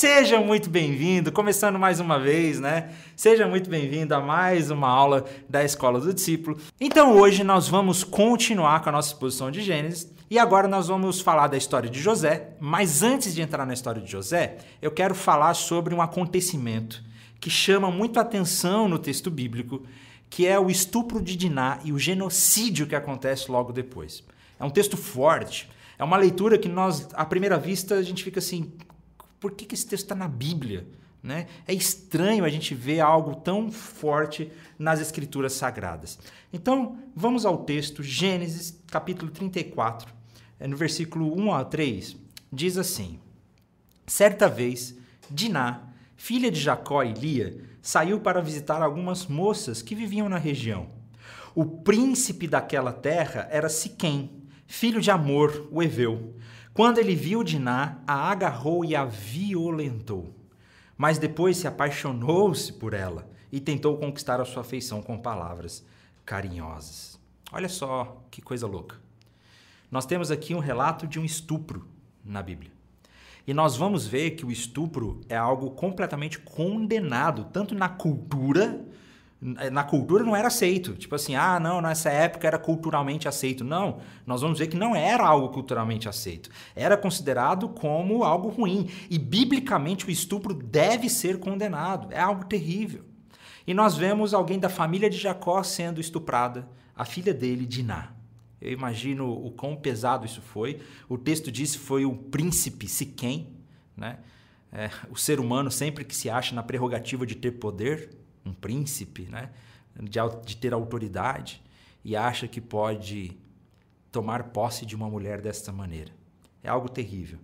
Seja muito bem-vindo, começando mais uma vez, né? Seja muito bem-vindo a mais uma aula da Escola do Discípulo. Então hoje nós vamos continuar com a nossa exposição de Gênesis e agora nós vamos falar da história de José. Mas antes de entrar na história de José, eu quero falar sobre um acontecimento que chama muito atenção no texto bíblico, que é o estupro de Diná e o genocídio que acontece logo depois. É um texto forte, é uma leitura que nós, à primeira vista, a gente fica assim, por que, que esse texto está na Bíblia? Né? É estranho a gente ver algo tão forte nas Escrituras Sagradas. Então, vamos ao texto, Gênesis, capítulo 34, é no versículo 1 a 3, diz assim: Certa vez, Diná, filha de Jacó e Lia, saiu para visitar algumas moças que viviam na região. O príncipe daquela terra era Siquém, filho de Amor, o Eveu. Quando ele viu Diná, a agarrou e a violentou. Mas depois se apaixonou-se por ela e tentou conquistar a sua afeição com palavras carinhosas. Olha só que coisa louca. Nós temos aqui um relato de um estupro na Bíblia. E nós vamos ver que o estupro é algo completamente condenado, tanto na cultura na cultura não era aceito. Tipo assim, ah, não, nessa época era culturalmente aceito. Não, nós vamos ver que não era algo culturalmente aceito. Era considerado como algo ruim. E biblicamente o estupro deve ser condenado. É algo terrível. E nós vemos alguém da família de Jacó sendo estuprada, a filha dele, Diná. Eu imagino o quão pesado isso foi. O texto diz que foi o príncipe Siquém, né? É, o ser humano sempre que se acha na prerrogativa de ter poder, um príncipe, né? de, de ter autoridade, e acha que pode tomar posse de uma mulher desta maneira. É algo terrível.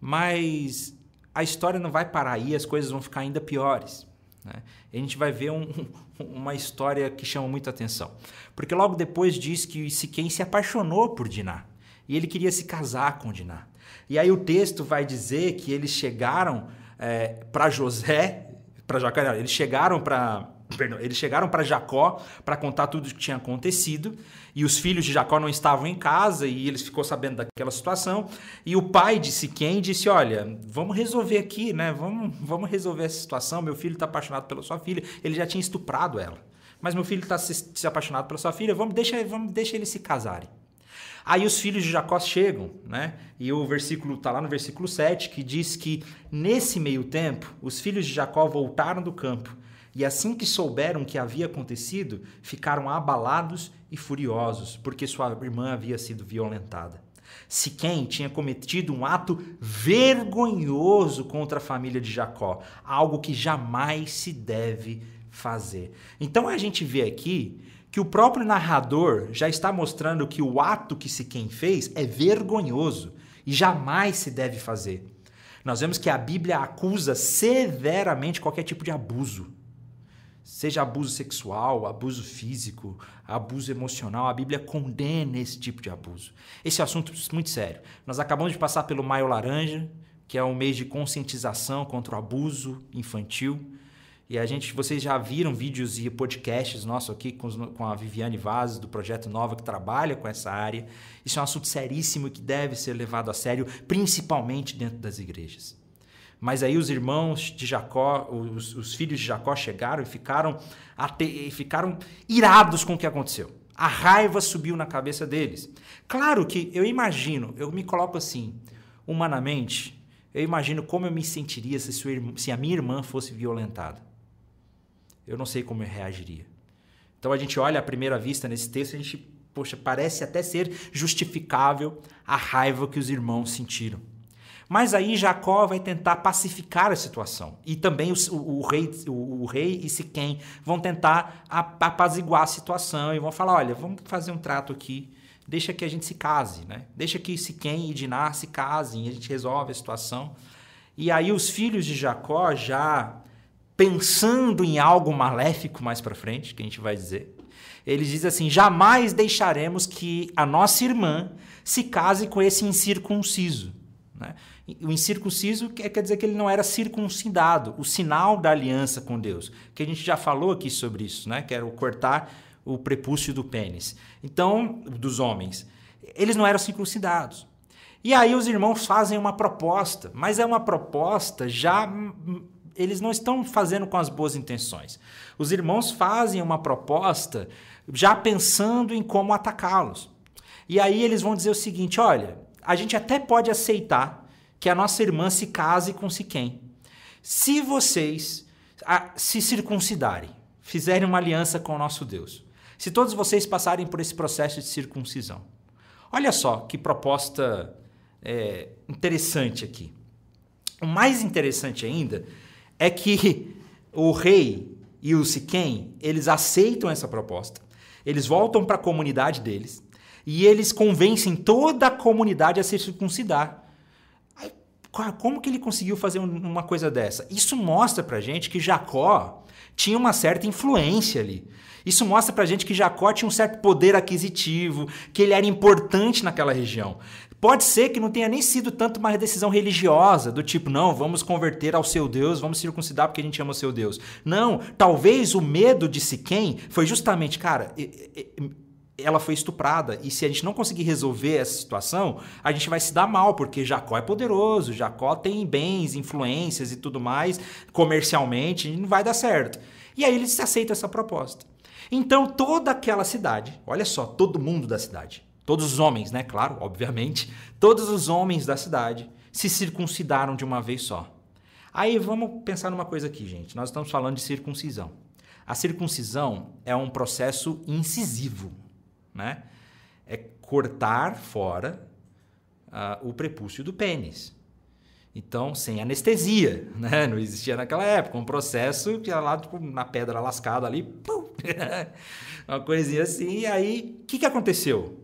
Mas a história não vai parar aí, as coisas vão ficar ainda piores. Né? a gente vai ver um, uma história que chama muita atenção. Porque logo depois diz que Siquém se apaixonou por Diná. E ele queria se casar com Diná. E aí o texto vai dizer que eles chegaram é, para José para Jacó, eles chegaram para Perdão, eles chegaram para Jacó para contar tudo o que tinha acontecido e os filhos de Jacó não estavam em casa e eles ficou sabendo daquela situação e o pai de Siquém disse olha vamos resolver aqui né vamos vamos resolver essa situação meu filho está apaixonado pela sua filha. Ele já tinha estuprado ela. Mas meu filho está se, se apaixonado pela sua filha vamos deixa vamos deixa eles se casarem Aí os filhos de Jacó chegam, né? E o versículo está lá no versículo 7, que diz que nesse meio tempo, os filhos de Jacó voltaram do campo, e assim que souberam o que havia acontecido, ficaram abalados e furiosos, porque sua irmã havia sido violentada. Siquém tinha cometido um ato vergonhoso contra a família de Jacó, algo que jamais se deve fazer. Então a gente vê aqui que o próprio narrador já está mostrando que o ato que Siquém fez é vergonhoso e jamais se deve fazer. Nós vemos que a Bíblia acusa severamente qualquer tipo de abuso. Seja abuso sexual, abuso físico, abuso emocional, a Bíblia condena esse tipo de abuso. Esse é assunto muito sério. Nós acabamos de passar pelo Maio Laranja, que é um mês de conscientização contra o abuso infantil. E a gente, vocês já viram vídeos e podcasts nossos aqui com, com a Viviane Vaz, do Projeto Nova, que trabalha com essa área. Isso é um assunto seríssimo que deve ser levado a sério, principalmente dentro das igrejas. Mas aí os irmãos de Jacó, os, os filhos de Jacó chegaram e ficaram, ate, ficaram irados com o que aconteceu. A raiva subiu na cabeça deles. Claro que eu imagino, eu me coloco assim, humanamente, eu imagino como eu me sentiria se, sua, se a minha irmã fosse violentada eu não sei como eu reagiria. Então a gente olha à primeira vista nesse texto, a gente, poxa, parece até ser justificável a raiva que os irmãos sentiram. Mas aí Jacó vai tentar pacificar a situação. E também o, o, o rei, o, o, rei e Siquém vão tentar apaziguar a situação e vão falar: olha, vamos fazer um trato aqui, deixa que a gente se case, né? Deixa que Siquém e Diná se casem a gente resolve a situação. E aí os filhos de Jacó já pensando em algo maléfico mais para frente, que a gente vai dizer. Ele diz assim: jamais deixaremos que a nossa irmã se case com esse incircunciso. Né? O incircunciso quer dizer que ele não era circuncidado, o sinal da aliança com Deus, que a gente já falou aqui sobre isso, né? que era o cortar o prepúcio do pênis. Então, dos homens. Eles não eram circuncidados. E aí os irmãos fazem uma proposta, mas é uma proposta já eles não estão fazendo com as boas intenções. Os irmãos fazem uma proposta já pensando em como atacá-los. E aí eles vão dizer o seguinte: olha, a gente até pode aceitar que a nossa irmã se case com Siquém, se vocês se circuncidarem, fizerem uma aliança com o nosso Deus. Se todos vocês passarem por esse processo de circuncisão. Olha só que proposta é, interessante aqui. O mais interessante ainda é que o rei e o Siquém, eles aceitam essa proposta, eles voltam para a comunidade deles e eles convencem toda a comunidade a se circuncidar. Como que ele conseguiu fazer uma coisa dessa? Isso mostra para gente que Jacó tinha uma certa influência ali. Isso mostra pra gente que Jacó tinha um certo poder aquisitivo, que ele era importante naquela região. Pode ser que não tenha nem sido tanto uma decisão religiosa, do tipo, não, vamos converter ao seu Deus, vamos circuncidar porque a gente ama o seu Deus. Não, talvez o medo de Siquém foi justamente, cara, ela foi estuprada. E se a gente não conseguir resolver essa situação, a gente vai se dar mal, porque Jacó é poderoso, Jacó tem bens, influências e tudo mais, comercialmente, não vai dar certo. E aí eles aceitam essa proposta. Então toda aquela cidade, olha só, todo mundo da cidade, todos os homens, né? Claro, obviamente, todos os homens da cidade se circuncidaram de uma vez só. Aí vamos pensar numa coisa aqui, gente. Nós estamos falando de circuncisão. A circuncisão é um processo incisivo, né? É cortar fora uh, o prepúcio do pênis. Então, sem anestesia, né? Não existia naquela época. Um processo que era lá tipo, na pedra lascada ali, uma coisinha assim. E aí, o que, que aconteceu?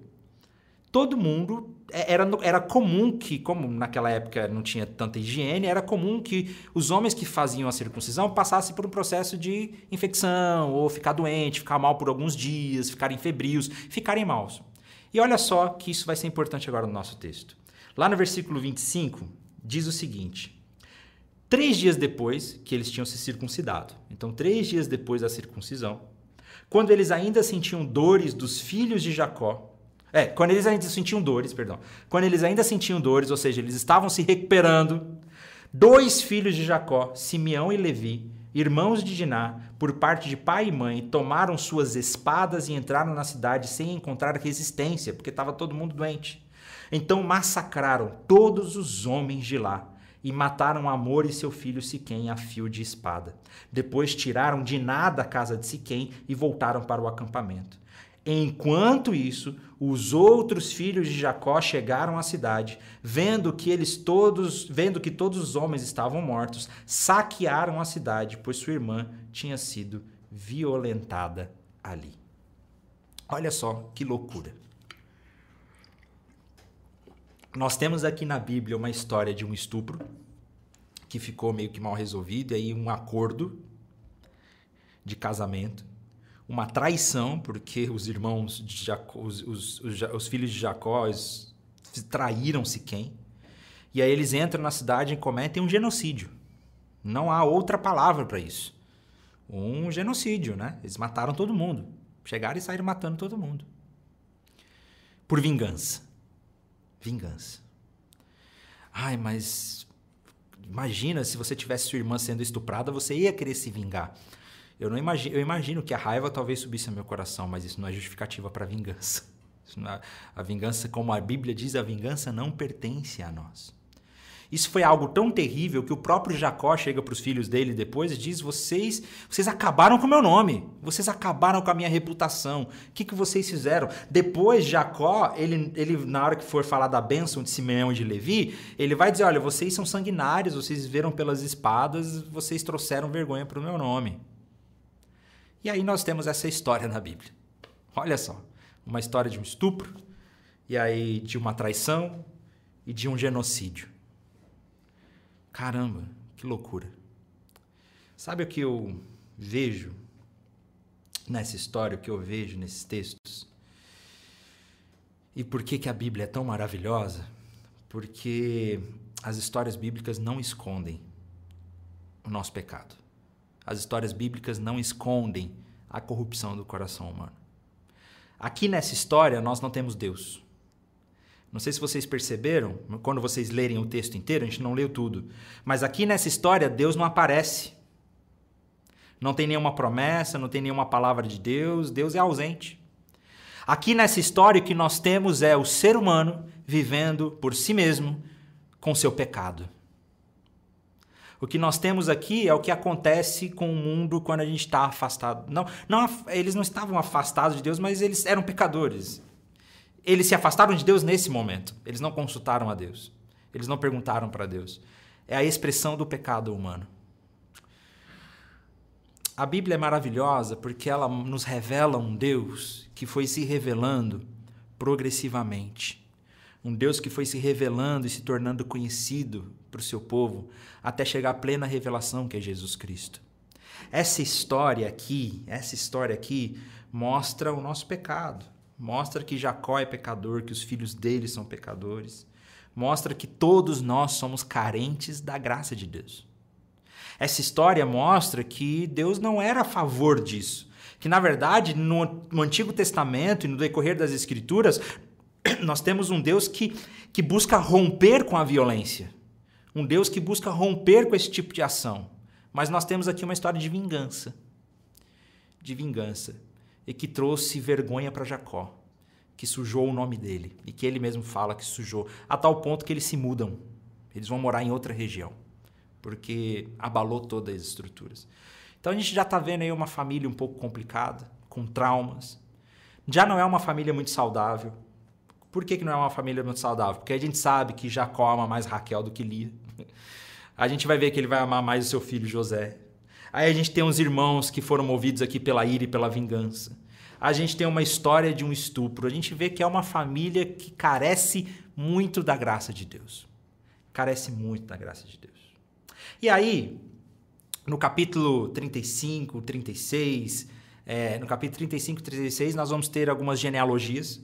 Todo mundo é, era, era comum que, como naquela época não tinha tanta higiene, era comum que os homens que faziam a circuncisão passassem por um processo de infecção, ou ficar doente, ficar mal por alguns dias, ficarem febrios, ficarem maus. E olha só que isso vai ser importante agora no nosso texto. Lá no versículo 25, diz o seguinte: Três dias depois que eles tinham se circuncidado, então, três dias depois da circuncisão, quando eles ainda sentiam dores dos filhos de Jacó, é, quando eles ainda sentiam dores, perdão, quando eles ainda sentiam dores, ou seja, eles estavam se recuperando, dois filhos de Jacó, Simeão e Levi, irmãos de Diná, por parte de pai e mãe, tomaram suas espadas e entraram na cidade sem encontrar resistência, porque estava todo mundo doente. Então massacraram todos os homens de lá e mataram Amor e seu filho Siquém a fio de espada. Depois tiraram de nada a casa de Siquém e voltaram para o acampamento. Enquanto isso, os outros filhos de Jacó chegaram à cidade, vendo que eles todos, vendo que todos os homens estavam mortos, saquearam a cidade, pois sua irmã tinha sido violentada ali. Olha só que loucura. Nós temos aqui na Bíblia uma história de um estupro que ficou meio que mal resolvido, e aí um acordo de casamento, uma traição, porque os irmãos de Jacó, os, os, os, os filhos de Jacó traíram-se quem, e aí eles entram na cidade e cometem um genocídio. Não há outra palavra para isso. Um genocídio, né? Eles mataram todo mundo. Chegaram e saíram matando todo mundo. Por vingança vingança. Ai, mas imagina se você tivesse sua irmã sendo estuprada, você ia querer se vingar. Eu não imagino, eu imagino que a raiva talvez subisse ao meu coração, mas isso não é justificativa para vingança. É, a vingança, como a Bíblia diz, a vingança não pertence a nós. Isso foi algo tão terrível que o próprio Jacó chega para os filhos dele depois e diz: vocês, vocês acabaram com o meu nome, vocês acabaram com a minha reputação. O que, que vocês fizeram? Depois, Jacó, ele, ele, na hora que for falar da bênção de Simeão e de Levi, ele vai dizer: olha, vocês são sanguinários, vocês viveram pelas espadas, vocês trouxeram vergonha para o meu nome. E aí nós temos essa história na Bíblia. Olha só, uma história de um estupro, e aí de uma traição e de um genocídio. Caramba, que loucura. Sabe o que eu vejo nessa história, o que eu vejo nesses textos? E por que, que a Bíblia é tão maravilhosa? Porque as histórias bíblicas não escondem o nosso pecado. As histórias bíblicas não escondem a corrupção do coração humano. Aqui nessa história, nós não temos Deus. Não sei se vocês perceberam, quando vocês lerem o texto inteiro, a gente não leu tudo. Mas aqui nessa história, Deus não aparece. Não tem nenhuma promessa, não tem nenhuma palavra de Deus, Deus é ausente. Aqui nessa história, o que nós temos é o ser humano vivendo por si mesmo com seu pecado. O que nós temos aqui é o que acontece com o mundo quando a gente está afastado. Não, não, eles não estavam afastados de Deus, mas eles eram pecadores. Eles se afastaram de Deus nesse momento. Eles não consultaram a Deus. Eles não perguntaram para Deus. É a expressão do pecado humano. A Bíblia é maravilhosa porque ela nos revela um Deus que foi se revelando progressivamente. Um Deus que foi se revelando e se tornando conhecido para o seu povo até chegar à plena revelação que é Jesus Cristo. Essa história aqui, essa história aqui mostra o nosso pecado, mostra que Jacó é pecador, que os filhos dele são pecadores, mostra que todos nós somos carentes da graça de Deus. Essa história mostra que Deus não era a favor disso. Que, na verdade, no, Antigo Testamento e no decorrer das Escrituras, nós temos um Deus que, que busca romper com a violência. Um Deus que busca romper com esse tipo de ação. Mas nós temos aqui uma história de vingança. De vingança. E que trouxe vergonha para Jacó. Que sujou o nome dele. E que ele mesmo fala que sujou. A tal ponto que eles se mudam. Eles vão morar em outra região porque abalou todas as estruturas. Então a gente já está vendo aí uma família um pouco complicada, com traumas. Já não é uma família muito saudável. Por que, que não é uma família muito saudável? Porque a gente sabe que Jacó ama mais Raquel do que Lia. A gente vai ver que ele vai amar mais o seu filho José. Aí a gente tem uns irmãos que foram movidos aqui pela ira e pela vingança. A gente tem uma história de um estupro. A gente vê que é uma família que carece muito da graça de Deus. Carece muito da graça de Deus. E aí, no capítulo 35, 36, é, no capítulo 35 e 36, nós vamos ter algumas genealogias.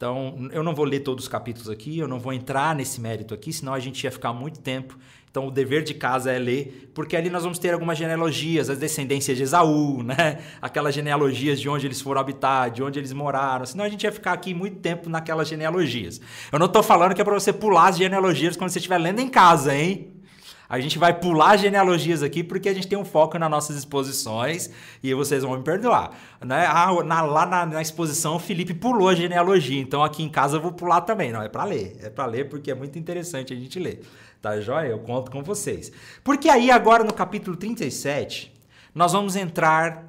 Então, eu não vou ler todos os capítulos aqui, eu não vou entrar nesse mérito aqui, senão a gente ia ficar muito tempo. Então, o dever de casa é ler, porque ali nós vamos ter algumas genealogias, as descendências de Esaú, né? Aquelas genealogias de onde eles foram habitar, de onde eles moraram. Senão a gente ia ficar aqui muito tempo naquelas genealogias. Eu não estou falando que é para você pular as genealogias quando você estiver lendo em casa, hein? A gente vai pular genealogias aqui porque a gente tem um foco nas nossas exposições e vocês vão me perdoar. Né? Ah, na, lá na, na, exposição o Felipe pulou a genealogia, então aqui em casa eu vou pular também. Não, é para ler. É para ler porque é muito interessante a gente ler. Tá joia? Eu conto com vocês. Porque aí agora no capítulo 37, nós vamos entrar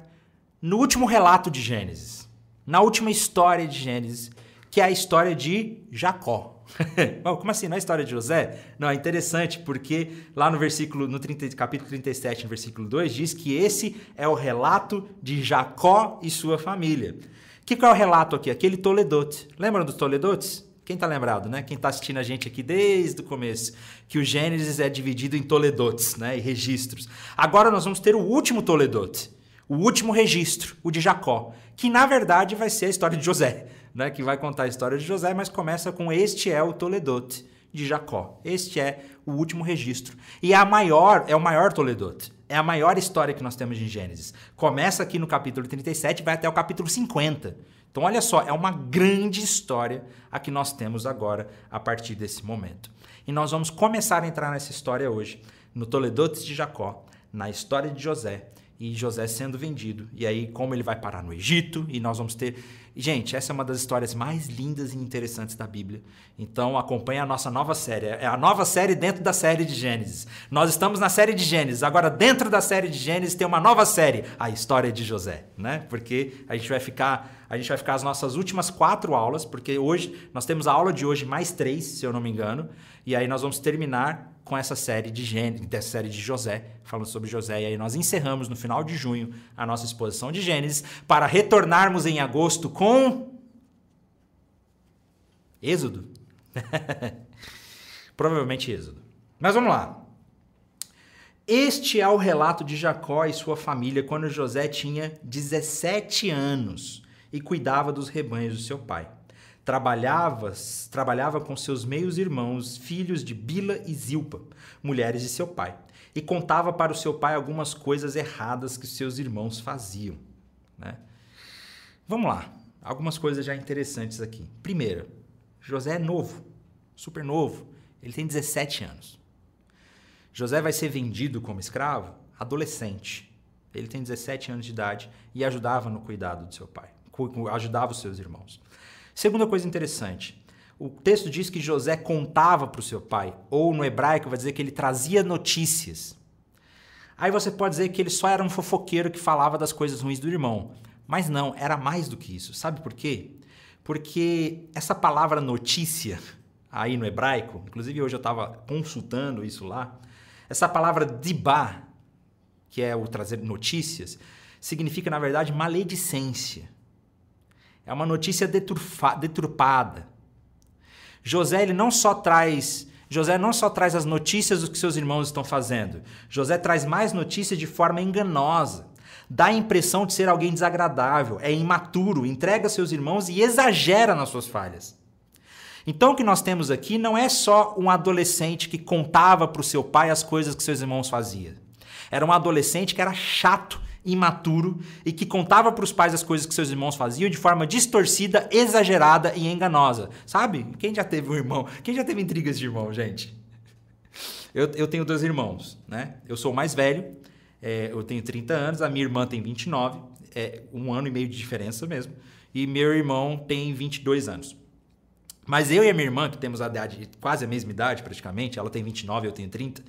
no último relato de Gênesis. Na última história de Gênesis, que é a história de Jacó. Como assim? Não é história de José? Não, é interessante porque lá no versículo, no 30, capítulo 37, no versículo 2, diz que esse é o relato de Jacó e sua família. O que, que é o relato aqui? Aquele Toledote. Lembram dos Toledotes? Quem está lembrado, né? Quem está assistindo a gente aqui desde o começo, que o Gênesis é dividido em Toledotes, né? E registros. Agora nós vamos ter o último Toledote, o último registro, o de Jacó, que na verdade vai ser a história de José né, que vai contar a história de José, mas começa com este é o Toledote de Jacó. Este é o último registro. E é a maior, é o maior Toledote. É a maior história que nós temos em Gênesis. Começa aqui no capítulo 37 e vai até o capítulo 50. Então, olha só, é uma grande história a que nós temos agora a partir desse momento. E nós vamos começar a entrar nessa história hoje, no Toledotes de Jacó, na história de José e José sendo vendido. E aí, como ele vai parar no Egito, e nós vamos ter. Gente, essa é uma das histórias mais lindas e interessantes da Bíblia. Então, acompanhe a nossa nova série. É a nova série dentro da série de Gênesis. Nós estamos na série de Gênesis. Agora, dentro da série de Gênesis, tem uma nova série, a história de José, né? Porque a gente vai ficar. A gente vai ficar as nossas últimas quatro aulas, porque hoje nós temos a aula de hoje mais três, se eu não me engano, e aí nós vamos terminar com essa série de Gênesis, dessa série de José, falando sobre José. E aí nós encerramos no final de junho a nossa exposição de Gênesis para retornarmos em agosto com Êxodo. Provavelmente Êxodo. Mas vamos lá. Este é o relato de Jacó e sua família quando José tinha 17 anos e cuidava dos rebanhos do seu pai trabalhava, trabalhava com seus meios irmãos, filhos de Bila e Zilpa, mulheres de seu pai, e contava para o seu pai algumas coisas erradas que seus irmãos faziam. Né? Vamos lá, algumas coisas já interessantes aqui. Primeiro, José é novo, super novo. Ele tem 17 anos. José vai ser vendido como escravo adolescente. Ele tem 17 anos de idade e ajudava no cuidado do seu pai, ajudava os seus irmãos. Segunda coisa interessante, o texto diz que José contava para o seu pai, ou no hebraico vai dizer que ele trazia notícias. Aí você pode dizer que ele só era um fofoqueiro que falava das coisas ruins do irmão. Mas não, era mais do que isso. Sabe por quê? Porque essa palavra notícia, aí no hebraico, inclusive hoje eu estava consultando isso lá, essa palavra dibá, que é o trazer notícias, significa, na verdade, maledicência. É uma notícia deturpada. José ele não só traz José não só traz as notícias do que seus irmãos estão fazendo, José traz mais notícias de forma enganosa. Dá a impressão de ser alguém desagradável, é imaturo, entrega seus irmãos e exagera nas suas falhas. Então o que nós temos aqui não é só um adolescente que contava para o seu pai as coisas que seus irmãos faziam. Era um adolescente que era chato, imaturo e que contava para os pais as coisas que seus irmãos faziam de forma distorcida, exagerada e enganosa. Sabe? Quem já teve um irmão? Quem já teve intrigas de irmão, gente? Eu, eu tenho dois irmãos, né? Eu sou o mais velho, é, eu tenho 30 anos, a minha irmã tem 29, é um ano e meio de diferença mesmo, e meu irmão tem 22 anos. Mas eu e a minha irmã, que temos a idade, quase a mesma idade praticamente, ela tem 29, eu tenho 30,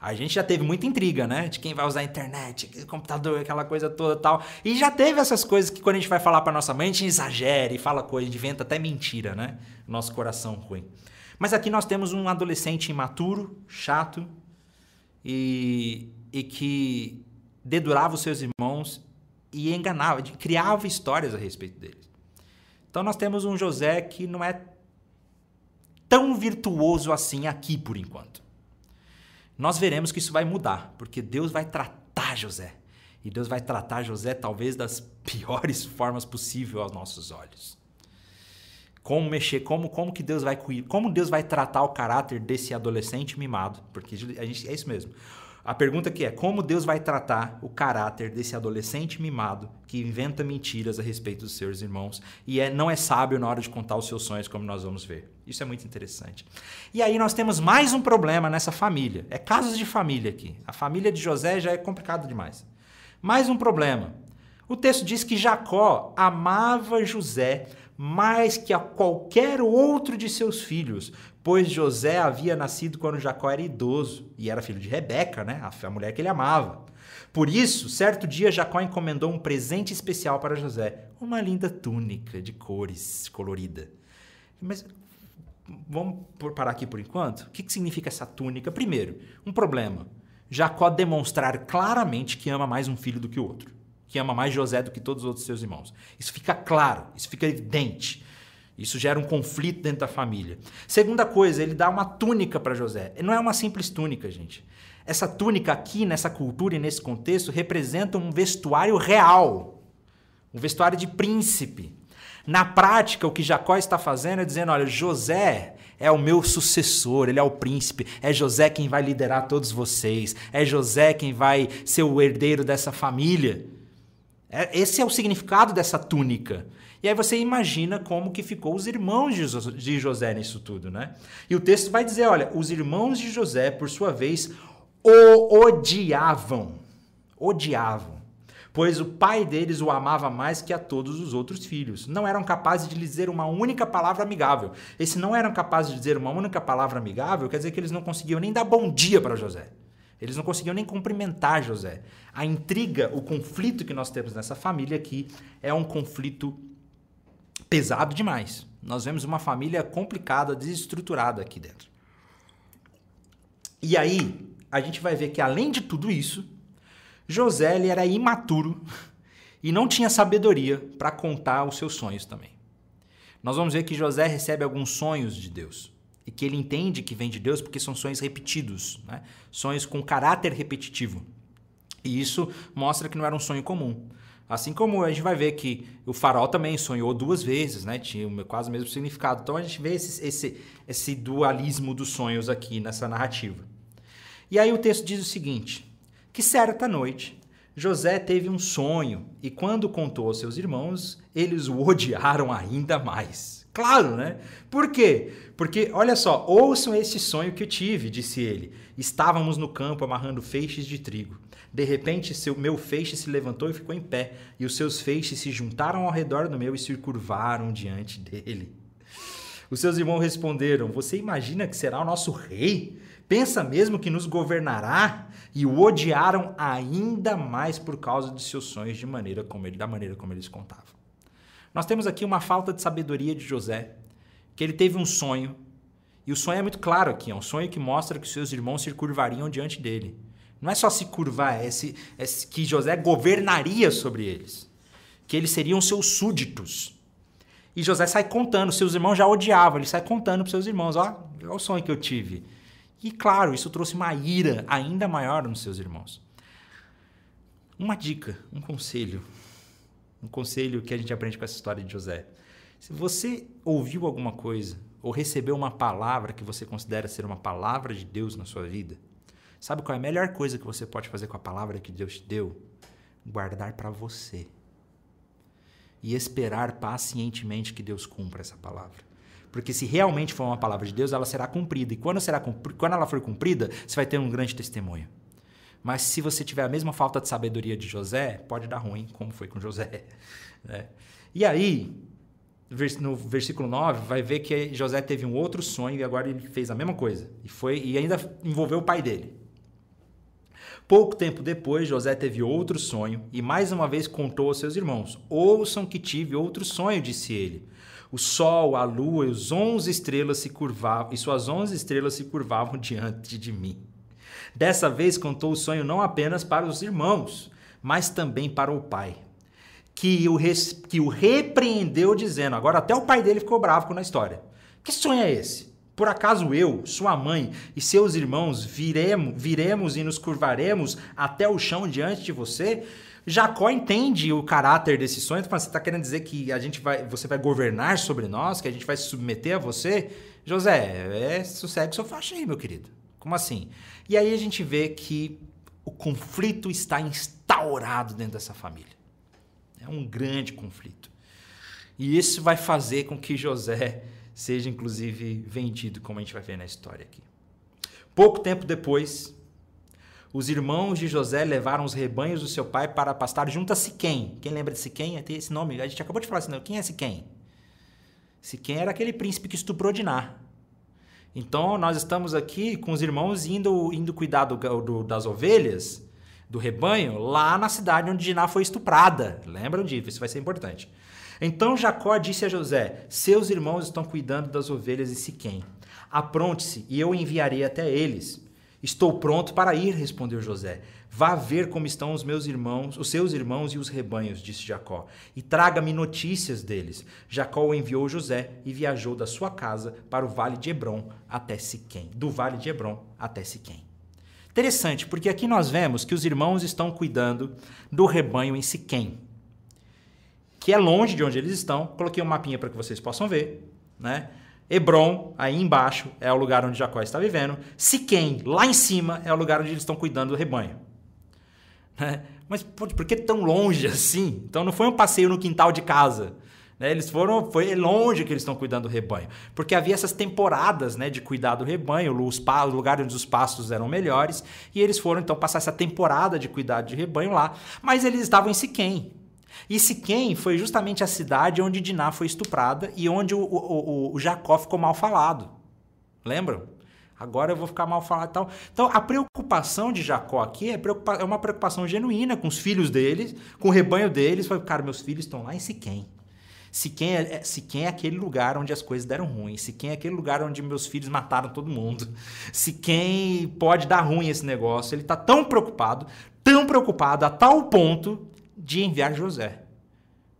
a gente já teve muita intriga, né? De quem vai usar a internet, computador, aquela coisa toda tal. E já teve essas coisas que quando a gente vai falar para nossa mãe, a gente exagera e fala coisa, inventa até mentira, né? Nosso coração ruim. Mas aqui nós temos um adolescente imaturo, chato e, e que dedurava os seus irmãos e enganava, criava histórias a respeito deles. Então nós temos um José que não é tão virtuoso assim aqui por enquanto. Nós veremos que isso vai mudar, porque Deus vai tratar José. E Deus vai tratar José talvez das piores formas possíveis aos nossos olhos. Como mexer, como, como que Deus vai como Deus vai tratar o caráter desse adolescente mimado? Porque a gente, é isso mesmo. A pergunta que é: como Deus vai tratar o caráter desse adolescente mimado que inventa mentiras a respeito dos seus irmãos e é, não é sábio na hora de contar os seus sonhos, como nós vamos ver? Isso é muito interessante. E aí nós temos mais um problema nessa família. É casos de família aqui. A família de José já é complicado demais. Mais um problema. O texto diz que Jacó amava José mais que a qualquer outro de seus filhos, pois José havia nascido quando Jacó era idoso e era filho de Rebeca, né? a mulher que ele amava. Por isso, certo dia Jacó encomendou um presente especial para José, uma linda túnica de cores colorida. Mas vamos parar aqui por enquanto? O que significa essa túnica? Primeiro, um problema. Jacó demonstrar claramente que ama mais um filho do que o outro que ama mais José do que todos os outros seus irmãos. Isso fica claro, isso fica evidente. Isso gera um conflito dentro da família. Segunda coisa, ele dá uma túnica para José. Não é uma simples túnica, gente. Essa túnica aqui, nessa cultura e nesse contexto, representa um vestuário real, um vestuário de príncipe. Na prática, o que Jacó está fazendo é dizendo: olha, José é o meu sucessor, ele é o príncipe, é José quem vai liderar todos vocês, é José quem vai ser o herdeiro dessa família. É, esse é o significado dessa túnica. E aí você imagina como que ficou os irmãos de José nisso tudo, né? E o texto vai dizer, olha, os irmãos de José, por sua vez, o odiavam. Odiavam. Pois o pai deles o amava mais que a todos os outros filhos. Não eram capazes de lhe dizer uma única palavra amigável. E se não eram capazes de dizer uma única palavra amigável, quer dizer que eles não conseguiam nem dar bom dia para José. Eles não conseguiam nem cumprimentar José. A intriga, o conflito que nós temos nessa família aqui é um conflito pesado demais. Nós vemos uma família complicada, desestruturada aqui dentro. E aí, a gente vai ver que além de tudo isso, José ele era imaturo e não tinha sabedoria para contar os seus sonhos também. Nós vamos ver que José recebe alguns sonhos de Deus e que ele entende que vem de Deus porque são sonhos repetidos, né? sonhos com caráter repetitivo. E isso mostra que não era um sonho comum. Assim como a gente vai ver que o farol também sonhou duas vezes, né? tinha quase o mesmo significado. Então a gente vê esse, esse, esse dualismo dos sonhos aqui nessa narrativa. E aí o texto diz o seguinte: que certa noite José teve um sonho e quando contou aos seus irmãos, eles o odiaram ainda mais. Claro, né? Por quê? Porque, olha só, ouçam esse sonho que eu tive, disse ele. Estávamos no campo amarrando feixes de trigo. De repente, seu, meu feixe se levantou e ficou em pé, e os seus feixes se juntaram ao redor do meu e se curvaram diante dele. Os seus irmãos responderam: Você imagina que será o nosso rei? Pensa mesmo que nos governará? E o odiaram ainda mais por causa de seus sonhos, de maneira como ele, da maneira como eles contavam. Nós temos aqui uma falta de sabedoria de José, que ele teve um sonho, e o sonho é muito claro aqui, é um sonho que mostra que seus irmãos se curvariam diante dele. Não é só se curvar, é, se, é que José governaria sobre eles, que eles seriam seus súditos. E José sai contando, seus irmãos já odiavam, ele sai contando para seus irmãos: ó, olha o sonho que eu tive. E claro, isso trouxe uma ira ainda maior nos seus irmãos. Uma dica, um conselho, um conselho que a gente aprende com essa história de José. Se você ouviu alguma coisa ou recebeu uma palavra que você considera ser uma palavra de Deus na sua vida, sabe qual é a melhor coisa que você pode fazer com a palavra que Deus te deu? Guardar para você. E esperar pacientemente que Deus cumpra essa palavra. Porque se realmente for uma palavra de Deus, ela será cumprida. E quando, será, quando ela for cumprida, você vai ter um grande testemunho. Mas se você tiver a mesma falta de sabedoria de José, pode dar ruim, como foi com José. Né? E aí, no versículo 9, vai ver que José teve um outro sonho e agora ele fez a mesma coisa. E, foi, e ainda envolveu o pai dele. Pouco tempo depois, José teve outro sonho e mais uma vez contou aos seus irmãos: Ouçam que tive outro sonho, disse ele. O sol, a lua e os onze estrelas se curvavam, e suas onze estrelas se curvavam diante de mim. Dessa vez contou o sonho não apenas para os irmãos, mas também para o pai, que o, que o repreendeu dizendo, agora até o pai dele ficou bravo com a história. Que sonho é esse? Por acaso eu, sua mãe e seus irmãos viremos, viremos e nos curvaremos até o chão diante de você? Jacó entende o caráter desse sonho. Você está querendo dizer que a gente vai, você vai governar sobre nós, que a gente vai se submeter a você? José, é, sossegue seu faixa aí, meu querido. Como assim? E aí a gente vê que o conflito está instaurado dentro dessa família. É um grande conflito. E isso vai fazer com que José seja, inclusive, vendido, como a gente vai ver na história aqui. Pouco tempo depois, os irmãos de José levaram os rebanhos do seu pai para pastar junto a Siquém. Quem lembra de Siquém? Tem esse nome. A gente acabou de falar assim, quem é Siquém? Siquém era aquele príncipe que estuprou Diná. Então, nós estamos aqui com os irmãos indo, indo cuidar do, do, das ovelhas, do rebanho, lá na cidade onde Diná foi estuprada. Lembram disso? Isso vai ser importante. Então Jacó disse a José: Seus irmãos estão cuidando das ovelhas em Siquém. Apronte-se e eu enviarei até eles. Estou pronto para ir, respondeu José. Vá ver como estão os meus irmãos, os seus irmãos e os rebanhos, disse Jacó, e traga-me notícias deles. Jacó enviou José e viajou da sua casa para o vale de Hebron até Siquém, do vale de Hebron até Siquém. Interessante, porque aqui nós vemos que os irmãos estão cuidando do rebanho em Siquém, que é longe de onde eles estão. Coloquei um mapinha para que vocês possam ver, né? Hebron, aí embaixo, é o lugar onde Jacó está vivendo. Siquém, lá em cima, é o lugar onde eles estão cuidando do rebanho. Né? Mas por que tão longe assim? Então não foi um passeio no quintal de casa. Né? Eles foram, foi longe que eles estão cuidando do rebanho. Porque havia essas temporadas né, de cuidar do rebanho, os lugares onde os pastos eram melhores, e eles foram então passar essa temporada de cuidado de rebanho lá. Mas eles estavam em Siquém. E Siquém foi justamente a cidade onde Diná foi estuprada e onde o, o, o Jacó ficou mal falado. Lembram? Agora eu vou ficar mal falado tal. Então, a preocupação de Jacó aqui é, é uma preocupação genuína com os filhos deles, com o rebanho deles. Foi, cara, meus filhos estão lá em Siquém. Siquém é, é, Siquém é aquele lugar onde as coisas deram ruim. Siquém é aquele lugar onde meus filhos mataram todo mundo. Siquém pode dar ruim esse negócio. Ele está tão preocupado, tão preocupado, a tal ponto de enviar José.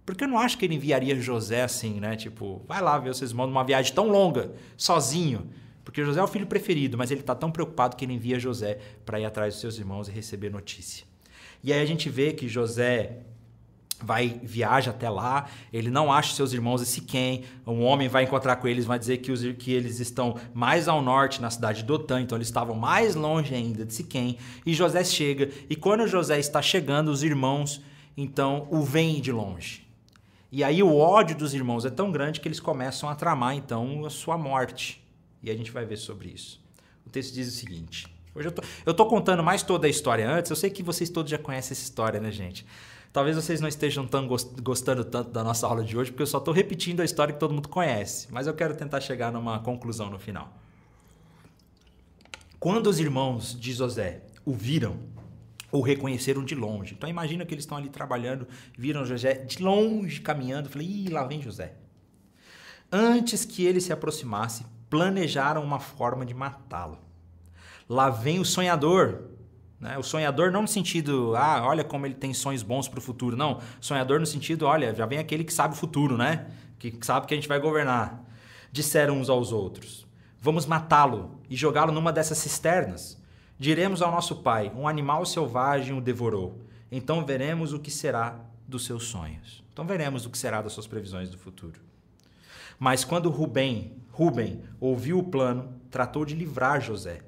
Porque eu não acho que ele enviaria José assim, né? Tipo, vai lá ver vocês mandam uma viagem tão longa, sozinho. Porque José é o filho preferido, mas ele está tão preocupado que ele envia José para ir atrás dos seus irmãos e receber notícia. E aí a gente vê que José vai viaja até lá, ele não acha seus irmãos em Siquém, um homem vai encontrar com eles, vai dizer que, os, que eles estão mais ao norte, na cidade de Dotã, então eles estavam mais longe ainda de Siquém, e José chega, e quando José está chegando, os irmãos então o veem de longe. E aí o ódio dos irmãos é tão grande que eles começam a tramar então a sua morte. E a gente vai ver sobre isso. O texto diz o seguinte: Hoje eu tô, eu tô contando mais toda a história antes, eu sei que vocês todos já conhecem essa história, né, gente? Talvez vocês não estejam tão gostando tanto da nossa aula de hoje, porque eu só estou repetindo a história que todo mundo conhece. Mas eu quero tentar chegar numa conclusão no final. Quando os irmãos de José o viram, o reconheceram de longe. Então imagina que eles estão ali trabalhando, viram José de longe caminhando, falei, ih, lá vem José. Antes que ele se aproximasse, planejaram uma forma de matá-lo. Lá vem o sonhador. Né? O sonhador não no sentido, ah, olha como ele tem sonhos bons para o futuro. Não, sonhador no sentido, olha, já vem aquele que sabe o futuro, né? Que sabe que a gente vai governar. Disseram uns aos outros: Vamos matá-lo e jogá-lo numa dessas cisternas. Diremos ao nosso pai: Um animal selvagem o devorou. Então veremos o que será dos seus sonhos. Então veremos o que será das suas previsões do futuro. Mas quando Rubem, Rubem ouviu o plano, tratou de livrar José.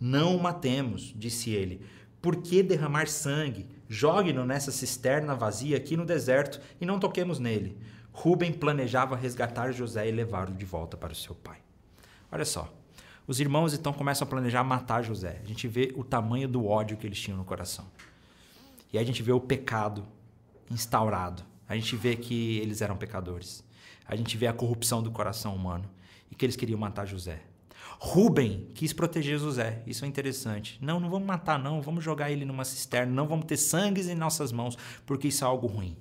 Não o matemos, disse ele. Por que derramar sangue? Jogue-no nessa cisterna vazia aqui no deserto e não toquemos nele. Rubem planejava resgatar José e levá-lo de volta para o seu pai. Olha só. Os irmãos então começam a planejar matar José. A gente vê o tamanho do ódio que eles tinham no coração. E aí a gente vê o pecado instaurado. A gente vê que eles eram pecadores. A gente vê a corrupção do coração humano e que eles queriam matar José. Rubem quis proteger José. Isso é interessante. Não, não vamos matar, não. Vamos jogar ele numa cisterna. Não vamos ter sangue em nossas mãos, porque isso é algo ruim.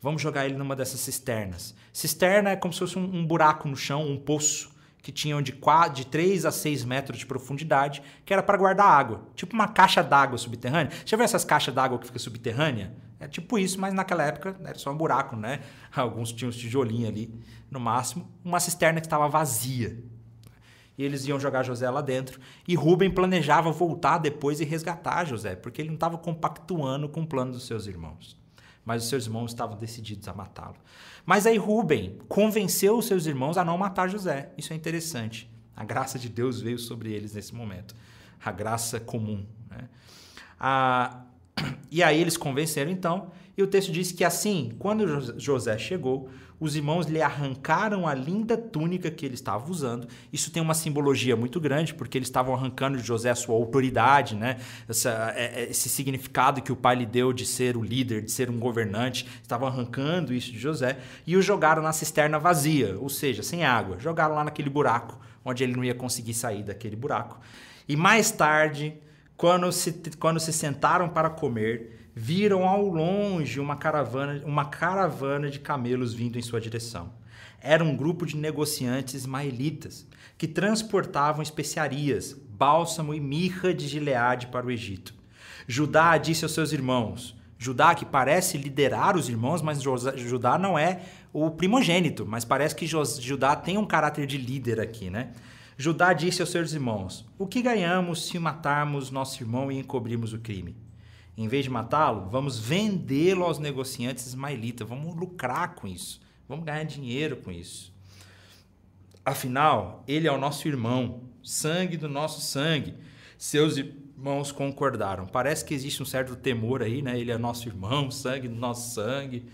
Vamos jogar ele numa dessas cisternas. Cisterna é como se fosse um, um buraco no chão, um poço, que tinham de, 4, de 3 a 6 metros de profundidade, que era para guardar água. Tipo uma caixa d'água subterrânea. Já viu essas caixas d'água que fica subterrânea? É tipo isso, mas naquela época era só um buraco, né? Alguns tinham uns tijolinhos ali, no máximo. Uma cisterna que estava vazia e eles iam jogar José lá dentro. E Rubem planejava voltar depois e resgatar José, porque ele não estava compactuando com o plano dos seus irmãos. Mas os seus irmãos estavam decididos a matá-lo. Mas aí Rubem convenceu os seus irmãos a não matar José. Isso é interessante. A graça de Deus veio sobre eles nesse momento. A graça comum. Né? Ah, e aí eles convenceram então. E o texto diz que assim, quando José chegou, os irmãos lhe arrancaram a linda túnica que ele estava usando. Isso tem uma simbologia muito grande, porque eles estavam arrancando de José a sua autoridade, né? Essa, é, é, esse significado que o pai lhe deu de ser o líder, de ser um governante. Estavam arrancando isso de José e o jogaram na cisterna vazia, ou seja, sem água. Jogaram lá naquele buraco, onde ele não ia conseguir sair daquele buraco. E mais tarde, quando se, quando se sentaram para comer, viram ao longe uma caravana, uma caravana de camelos vindo em sua direção. Era um grupo de negociantes ismaelitas que transportavam especiarias, bálsamo e mirra de Gileade para o Egito. Judá disse aos seus irmãos: Judá, que parece liderar os irmãos, mas Judá não é o primogênito, mas parece que Judá tem um caráter de líder aqui, né? Judá disse aos seus irmãos: O que ganhamos se matarmos nosso irmão e encobrirmos o crime? Em vez de matá-lo, vamos vendê-lo aos negociantes ismaelitas. Vamos lucrar com isso. Vamos ganhar dinheiro com isso. Afinal, ele é o nosso irmão, sangue do nosso sangue. Seus irmãos concordaram. Parece que existe um certo temor aí, né? Ele é nosso irmão, sangue do nosso sangue.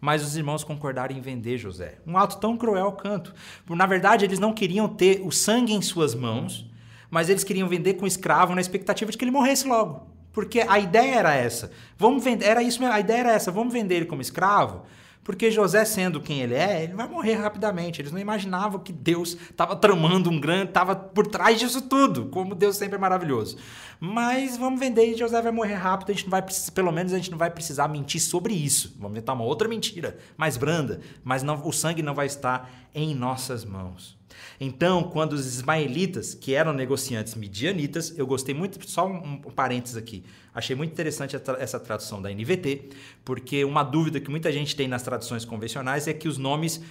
Mas os irmãos concordaram em vender José. Um ato tão cruel canto. Na verdade, eles não queriam ter o sangue em suas mãos, mas eles queriam vender com escravo na expectativa de que ele morresse logo. Porque a ideia era essa. Vamos vender, era isso mesmo, a ideia era essa, vamos vender ele como escravo, porque José sendo quem ele é, ele vai morrer rapidamente. Eles não imaginavam que Deus estava tramando um grande, estava por trás disso tudo, como Deus sempre é maravilhoso. Mas vamos vender e José vai morrer rápido, a gente não vai pelo menos a gente não vai precisar mentir sobre isso. Vamos inventar uma outra mentira, mais branda, mas não, o sangue não vai estar em nossas mãos. Então, quando os ismaelitas, que eram negociantes midianitas, eu gostei muito, só um, um parênteses aqui, achei muito interessante essa tradução da NVT, porque uma dúvida que muita gente tem nas traduções convencionais é que os nomes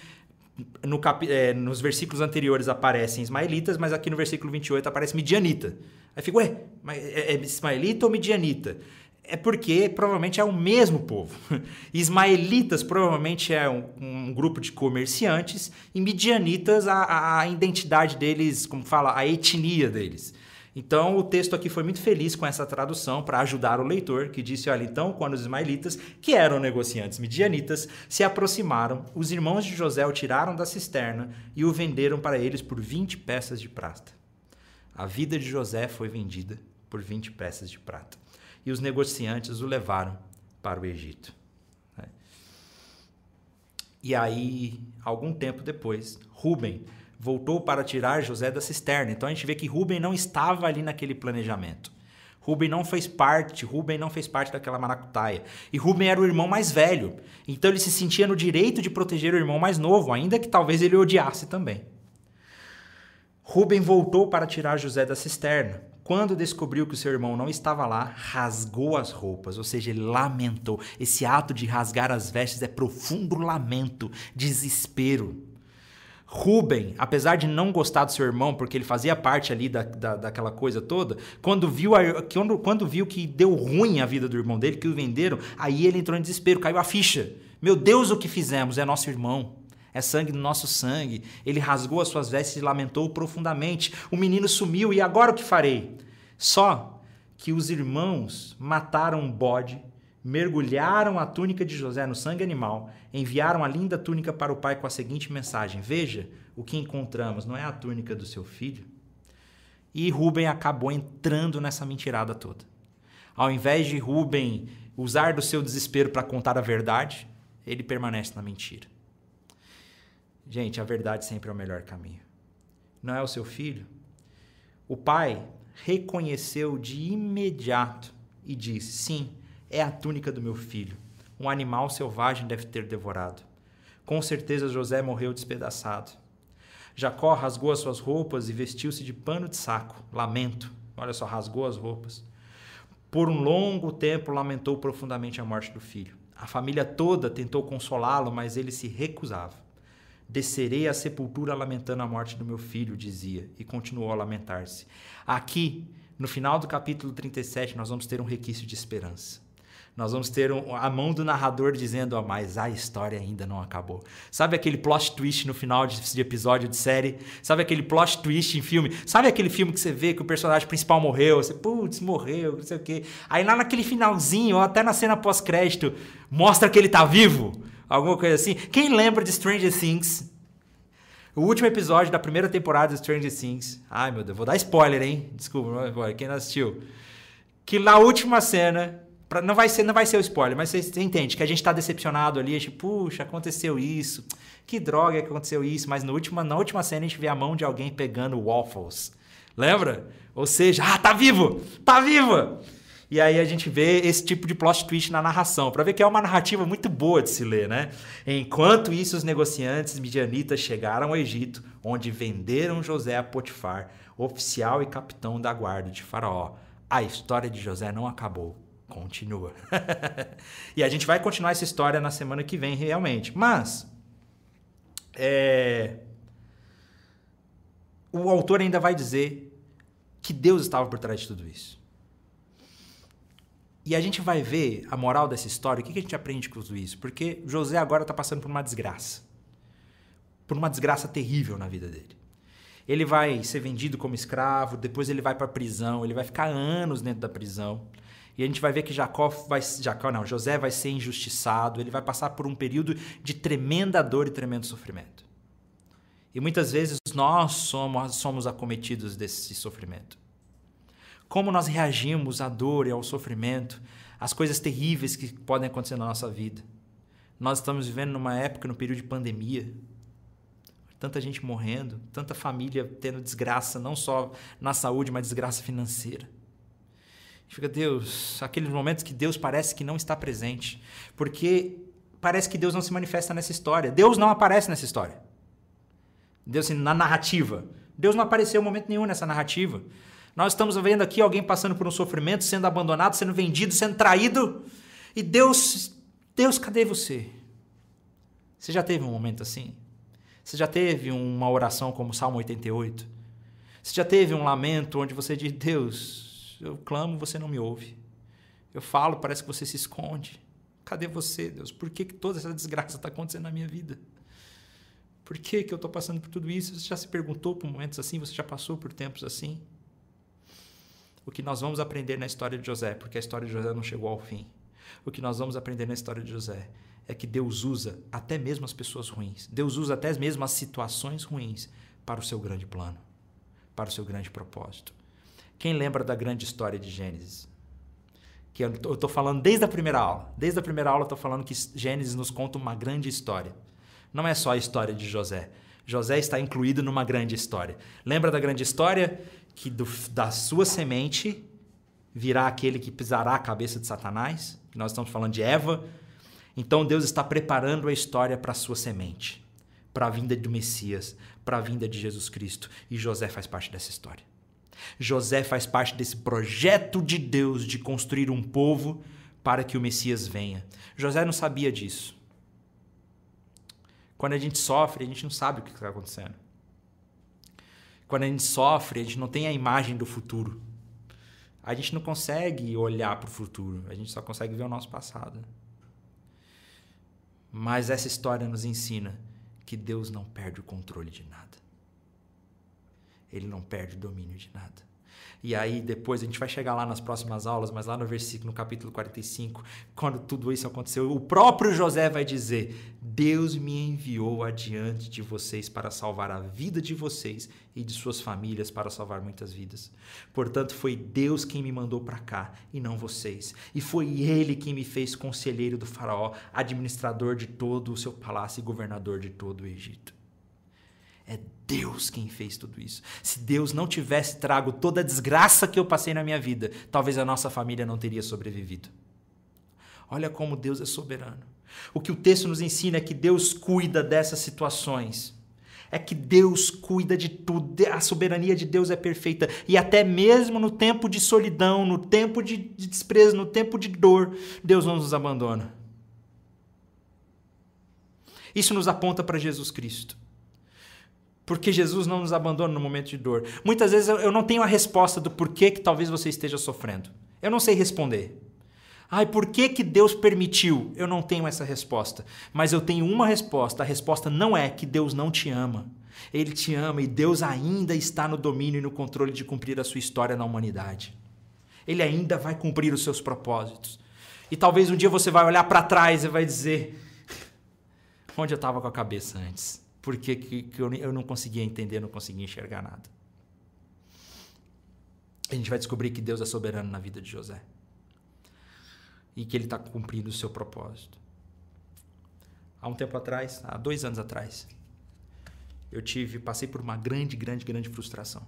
no cap, é, nos versículos anteriores aparecem ismaelitas, mas aqui no versículo 28 aparece midianita. Aí fica, ué, é, é ismaelita ou midianita? É porque provavelmente é o mesmo povo. Ismaelitas provavelmente é um, um grupo de comerciantes e midianitas a, a, identidade deles, como fala, a etnia deles. Então, o texto aqui foi muito feliz com essa tradução para ajudar o leitor, que disse: Olha, então, quando os ismaelitas, que eram negociantes midianitas, se aproximaram, os irmãos de José o tiraram da cisterna e o venderam para eles por 20 peças de prata. A vida de José foi vendida por 20 peças de prata. E os negociantes o levaram para o Egito. E aí, algum tempo depois, Rubem voltou para tirar José da cisterna. Então a gente vê que Rubem não estava ali naquele planejamento. Rubem não fez parte, Rubem não fez parte daquela maracutaia. E Rubem era o irmão mais velho. Então ele se sentia no direito de proteger o irmão mais novo, ainda que talvez ele o odiasse também. Rubem voltou para tirar José da cisterna. Quando descobriu que o seu irmão não estava lá, rasgou as roupas, ou seja, ele lamentou. Esse ato de rasgar as vestes é profundo lamento, desespero. Ruben, apesar de não gostar do seu irmão, porque ele fazia parte ali da, da, daquela coisa toda, quando viu, a, quando, quando viu que deu ruim a vida do irmão dele, que o venderam, aí ele entrou em desespero, caiu a ficha. Meu Deus, o que fizemos? É nosso irmão é sangue do nosso sangue. Ele rasgou as suas vestes e lamentou profundamente. O menino sumiu e agora o que farei? Só que os irmãos mataram um bode, mergulharam a túnica de José no sangue animal, enviaram a linda túnica para o pai com a seguinte mensagem: Veja, o que encontramos não é a túnica do seu filho? E Rubem acabou entrando nessa mentirada toda. Ao invés de Rubem usar do seu desespero para contar a verdade, ele permanece na mentira. Gente, a verdade sempre é o melhor caminho. Não é o seu filho? O pai reconheceu de imediato e disse: Sim, é a túnica do meu filho. Um animal selvagem deve ter devorado. Com certeza José morreu despedaçado. Jacó rasgou as suas roupas e vestiu-se de pano de saco. Lamento. Olha só, rasgou as roupas. Por um longo tempo lamentou profundamente a morte do filho. A família toda tentou consolá-lo, mas ele se recusava. Descerei à sepultura lamentando a morte do meu filho, dizia, e continuou a lamentar-se. Aqui, no final do capítulo 37, nós vamos ter um requisito de esperança. Nós vamos ter um, a mão do narrador dizendo: oh, Mas a história ainda não acabou. Sabe aquele plot twist no final de, de, episódio de série? Sabe aquele plot twist em filme? Sabe aquele filme que você vê que o personagem principal morreu? Você, putz, morreu, não sei o quê. Aí lá naquele finalzinho, ou até na cena pós-crédito, mostra que ele tá vivo. Alguma coisa assim. Quem lembra de Stranger Things? O último episódio da primeira temporada de Stranger Things. Ai, meu Deus, vou dar spoiler, hein? Desculpa, quem não assistiu. Que na última cena, pra, não vai ser não vai ser o spoiler, mas você, entende que a gente tá decepcionado ali, a gente, puxa, aconteceu isso. Que droga que aconteceu isso, mas no última, na última cena a gente vê a mão de alguém pegando waffles. Lembra? Ou seja, ah, tá vivo! Tá vivo! E aí a gente vê esse tipo de plot twist na narração, para ver que é uma narrativa muito boa de se ler, né? Enquanto isso, os negociantes midianitas chegaram ao Egito, onde venderam José a Potifar, oficial e capitão da guarda de Faraó. A história de José não acabou, continua. e a gente vai continuar essa história na semana que vem, realmente. Mas é... o autor ainda vai dizer que Deus estava por trás de tudo isso. E a gente vai ver a moral dessa história, o que a gente aprende com tudo isso? Porque José agora está passando por uma desgraça. Por uma desgraça terrível na vida dele. Ele vai ser vendido como escravo, depois ele vai para a prisão, ele vai ficar anos dentro da prisão. E a gente vai ver que Jacó vai, Jacó não, José vai ser injustiçado, ele vai passar por um período de tremenda dor e tremendo sofrimento. E muitas vezes nós somos, somos acometidos desse sofrimento como nós reagimos à dor e ao sofrimento, às coisas terríveis que podem acontecer na nossa vida. Nós estamos vivendo numa época, no período de pandemia, tanta gente morrendo, tanta família tendo desgraça, não só na saúde, mas desgraça financeira. Fica, Deus, aqueles momentos que Deus parece que não está presente, porque parece que Deus não se manifesta nessa história. Deus não aparece nessa história. Deus, assim, na narrativa. Deus não apareceu em momento nenhum nessa narrativa. Nós estamos vendo aqui alguém passando por um sofrimento, sendo abandonado, sendo vendido, sendo traído. E Deus, Deus, cadê você? Você já teve um momento assim? Você já teve uma oração como o Salmo 88? Você já teve um lamento onde você diz: Deus, eu clamo, você não me ouve. Eu falo, parece que você se esconde. Cadê você, Deus? Por que, que toda essa desgraça está acontecendo na minha vida? Por que, que eu estou passando por tudo isso? Você já se perguntou por momentos assim? Você já passou por tempos assim? O que nós vamos aprender na história de José, porque a história de José não chegou ao fim. O que nós vamos aprender na história de José é que Deus usa até mesmo as pessoas ruins. Deus usa até mesmo as situações ruins para o seu grande plano, para o seu grande propósito. Quem lembra da grande história de Gênesis? Que eu estou falando desde a primeira aula. Desde a primeira aula eu estou falando que Gênesis nos conta uma grande história. Não é só a história de José. José está incluído numa grande história. Lembra da grande história? Que do, da sua semente virá aquele que pisará a cabeça de Satanás? Que nós estamos falando de Eva. Então Deus está preparando a história para a sua semente, para a vinda do Messias, para a vinda de Jesus Cristo. E José faz parte dessa história. José faz parte desse projeto de Deus de construir um povo para que o Messias venha. José não sabia disso. Quando a gente sofre, a gente não sabe o que está acontecendo. Quando a gente sofre, a gente não tem a imagem do futuro. A gente não consegue olhar para o futuro, a gente só consegue ver o nosso passado. Mas essa história nos ensina que Deus não perde o controle de nada. Ele não perde o domínio de nada. E aí depois a gente vai chegar lá nas próximas aulas, mas lá no versículo, no capítulo 45, quando tudo isso aconteceu, o próprio José vai dizer: Deus me enviou adiante de vocês para salvar a vida de vocês e de suas famílias para salvar muitas vidas. Portanto, foi Deus quem me mandou para cá e não vocês. E foi ele quem me fez conselheiro do faraó, administrador de todo o seu palácio e governador de todo o Egito. É Deus quem fez tudo isso. Se Deus não tivesse trago toda a desgraça que eu passei na minha vida, talvez a nossa família não teria sobrevivido. Olha como Deus é soberano. O que o texto nos ensina é que Deus cuida dessas situações. É que Deus cuida de tudo. A soberania de Deus é perfeita. E até mesmo no tempo de solidão, no tempo de desprezo, no tempo de dor, Deus não nos abandona. Isso nos aponta para Jesus Cristo porque Jesus não nos abandona no momento de dor. Muitas vezes eu não tenho a resposta do porquê que talvez você esteja sofrendo. Eu não sei responder. Ai, por que, que Deus permitiu? Eu não tenho essa resposta. Mas eu tenho uma resposta. A resposta não é que Deus não te ama. Ele te ama e Deus ainda está no domínio e no controle de cumprir a sua história na humanidade. Ele ainda vai cumprir os seus propósitos. E talvez um dia você vai olhar para trás e vai dizer: onde eu estava com a cabeça antes? Porque que, que eu, eu não conseguia entender, não conseguia enxergar nada. A gente vai descobrir que Deus é soberano na vida de José e que ele está cumprindo o seu propósito. Há um tempo atrás, há dois anos atrás, eu tive, passei por uma grande, grande, grande frustração.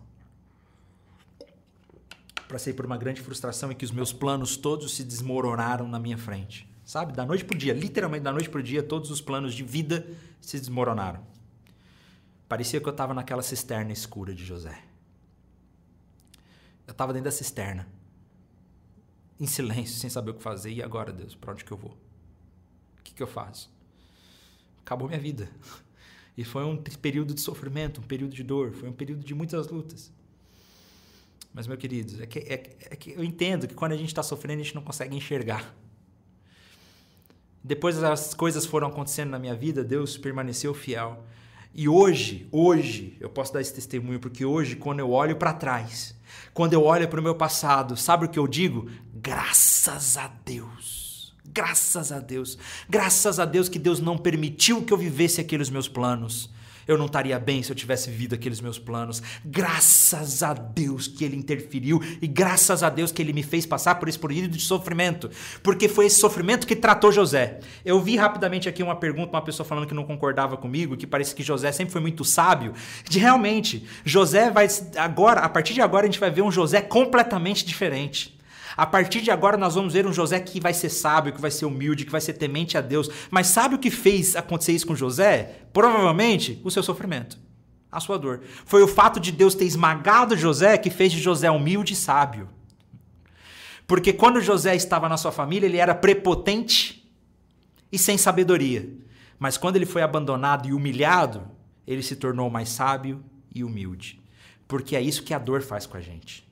Passei por uma grande frustração em que os meus planos todos se desmoronaram na minha frente. Sabe, da noite para o dia, literalmente da noite para o dia, todos os planos de vida se desmoronaram. Parecia que eu estava naquela cisterna escura de José. Eu estava dentro da cisterna, em silêncio, sem saber o que fazer. E agora, Deus, para onde que eu vou? O que, que eu faço? Acabou minha vida. E foi um período de sofrimento, um período de dor, foi um período de muitas lutas. Mas, meu querido, é que, é, é que eu entendo que quando a gente está sofrendo, a gente não consegue enxergar. Depois as coisas foram acontecendo na minha vida, Deus permaneceu fiel. E hoje, hoje, eu posso dar esse testemunho porque hoje, quando eu olho para trás, quando eu olho para o meu passado, sabe o que eu digo? Graças a Deus. Graças a Deus. Graças a Deus que Deus não permitiu que eu vivesse aqueles meus planos eu não estaria bem se eu tivesse vivido aqueles meus planos. Graças a Deus que ele interferiu e graças a Deus que ele me fez passar por esse período de sofrimento, porque foi esse sofrimento que tratou José. Eu vi rapidamente aqui uma pergunta, uma pessoa falando que não concordava comigo, que parece que José sempre foi muito sábio. De realmente, José vai agora, a partir de agora a gente vai ver um José completamente diferente. A partir de agora nós vamos ver um José que vai ser sábio, que vai ser humilde, que vai ser temente a Deus. Mas sabe o que fez acontecer isso com José? Provavelmente o seu sofrimento, a sua dor. Foi o fato de Deus ter esmagado José que fez de José humilde e sábio. Porque quando José estava na sua família, ele era prepotente e sem sabedoria. Mas quando ele foi abandonado e humilhado, ele se tornou mais sábio e humilde. Porque é isso que a dor faz com a gente.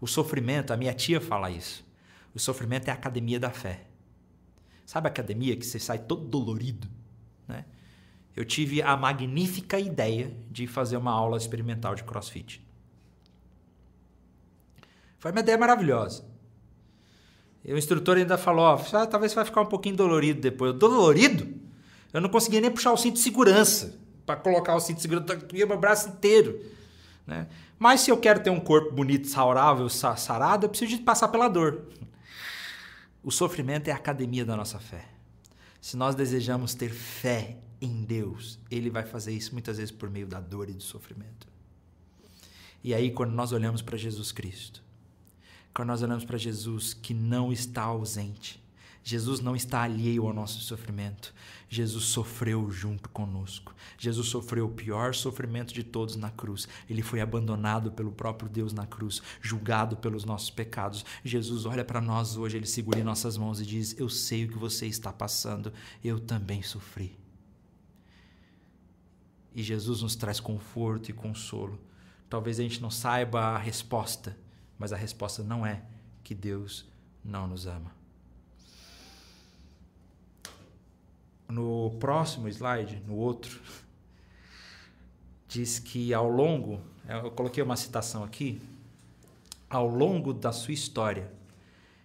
O sofrimento, a minha tia fala isso. O sofrimento é a academia da fé. Sabe a academia que você sai todo dolorido, né? Eu tive a magnífica ideia de fazer uma aula experimental de CrossFit. Foi uma ideia maravilhosa. E o instrutor ainda falou: ó, ah, talvez vai ficar um pouquinho dolorido depois. Dolorido? Eu não conseguia nem puxar o cinto de segurança para colocar o cinto de segurança, eu meu braço inteiro. Né? Mas se eu quero ter um corpo bonito, saudável, sarado, eu preciso de passar pela dor. O sofrimento é a academia da nossa fé. Se nós desejamos ter fé em Deus, Ele vai fazer isso muitas vezes por meio da dor e do sofrimento. E aí, quando nós olhamos para Jesus Cristo, quando nós olhamos para Jesus que não está ausente, Jesus não está alheio ao nosso sofrimento. Jesus sofreu junto conosco. Jesus sofreu o pior sofrimento de todos na cruz. Ele foi abandonado pelo próprio Deus na cruz, julgado pelos nossos pecados. Jesus olha para nós hoje, ele segura em nossas mãos e diz: Eu sei o que você está passando, eu também sofri. E Jesus nos traz conforto e consolo. Talvez a gente não saiba a resposta, mas a resposta não é que Deus não nos ama. No próximo slide, no outro, diz que ao longo, eu coloquei uma citação aqui, ao longo da sua história,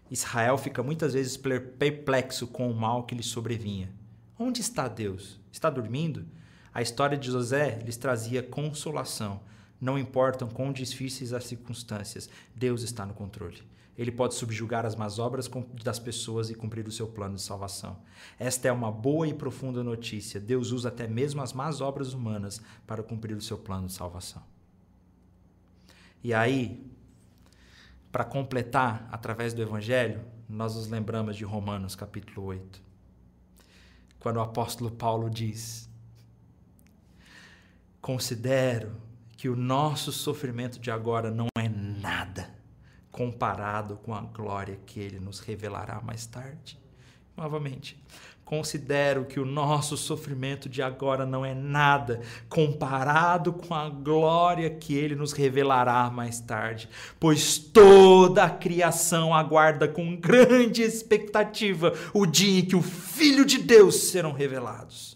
Israel fica muitas vezes perplexo com o mal que lhe sobrevinha. Onde está Deus? Está dormindo? A história de José lhes trazia consolação. Não importam quão difíceis as circunstâncias, Deus está no controle. Ele pode subjugar as más obras das pessoas e cumprir o seu plano de salvação. Esta é uma boa e profunda notícia. Deus usa até mesmo as más obras humanas para cumprir o seu plano de salvação. E aí, para completar, através do Evangelho, nós nos lembramos de Romanos capítulo 8. Quando o apóstolo Paulo diz: Considero que o nosso sofrimento de agora não é nada comparado com a glória que ele nos revelará mais tarde. Novamente, considero que o nosso sofrimento de agora não é nada comparado com a glória que ele nos revelará mais tarde, pois toda a criação aguarda com grande expectativa o dia em que o Filho de Deus serão revelados.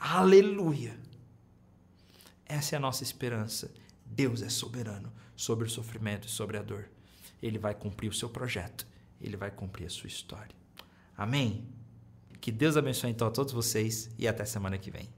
Aleluia! Essa é a nossa esperança. Deus é soberano sobre o sofrimento e sobre a dor. Ele vai cumprir o seu projeto, ele vai cumprir a sua história. Amém? Que Deus abençoe então a todos vocês e até semana que vem.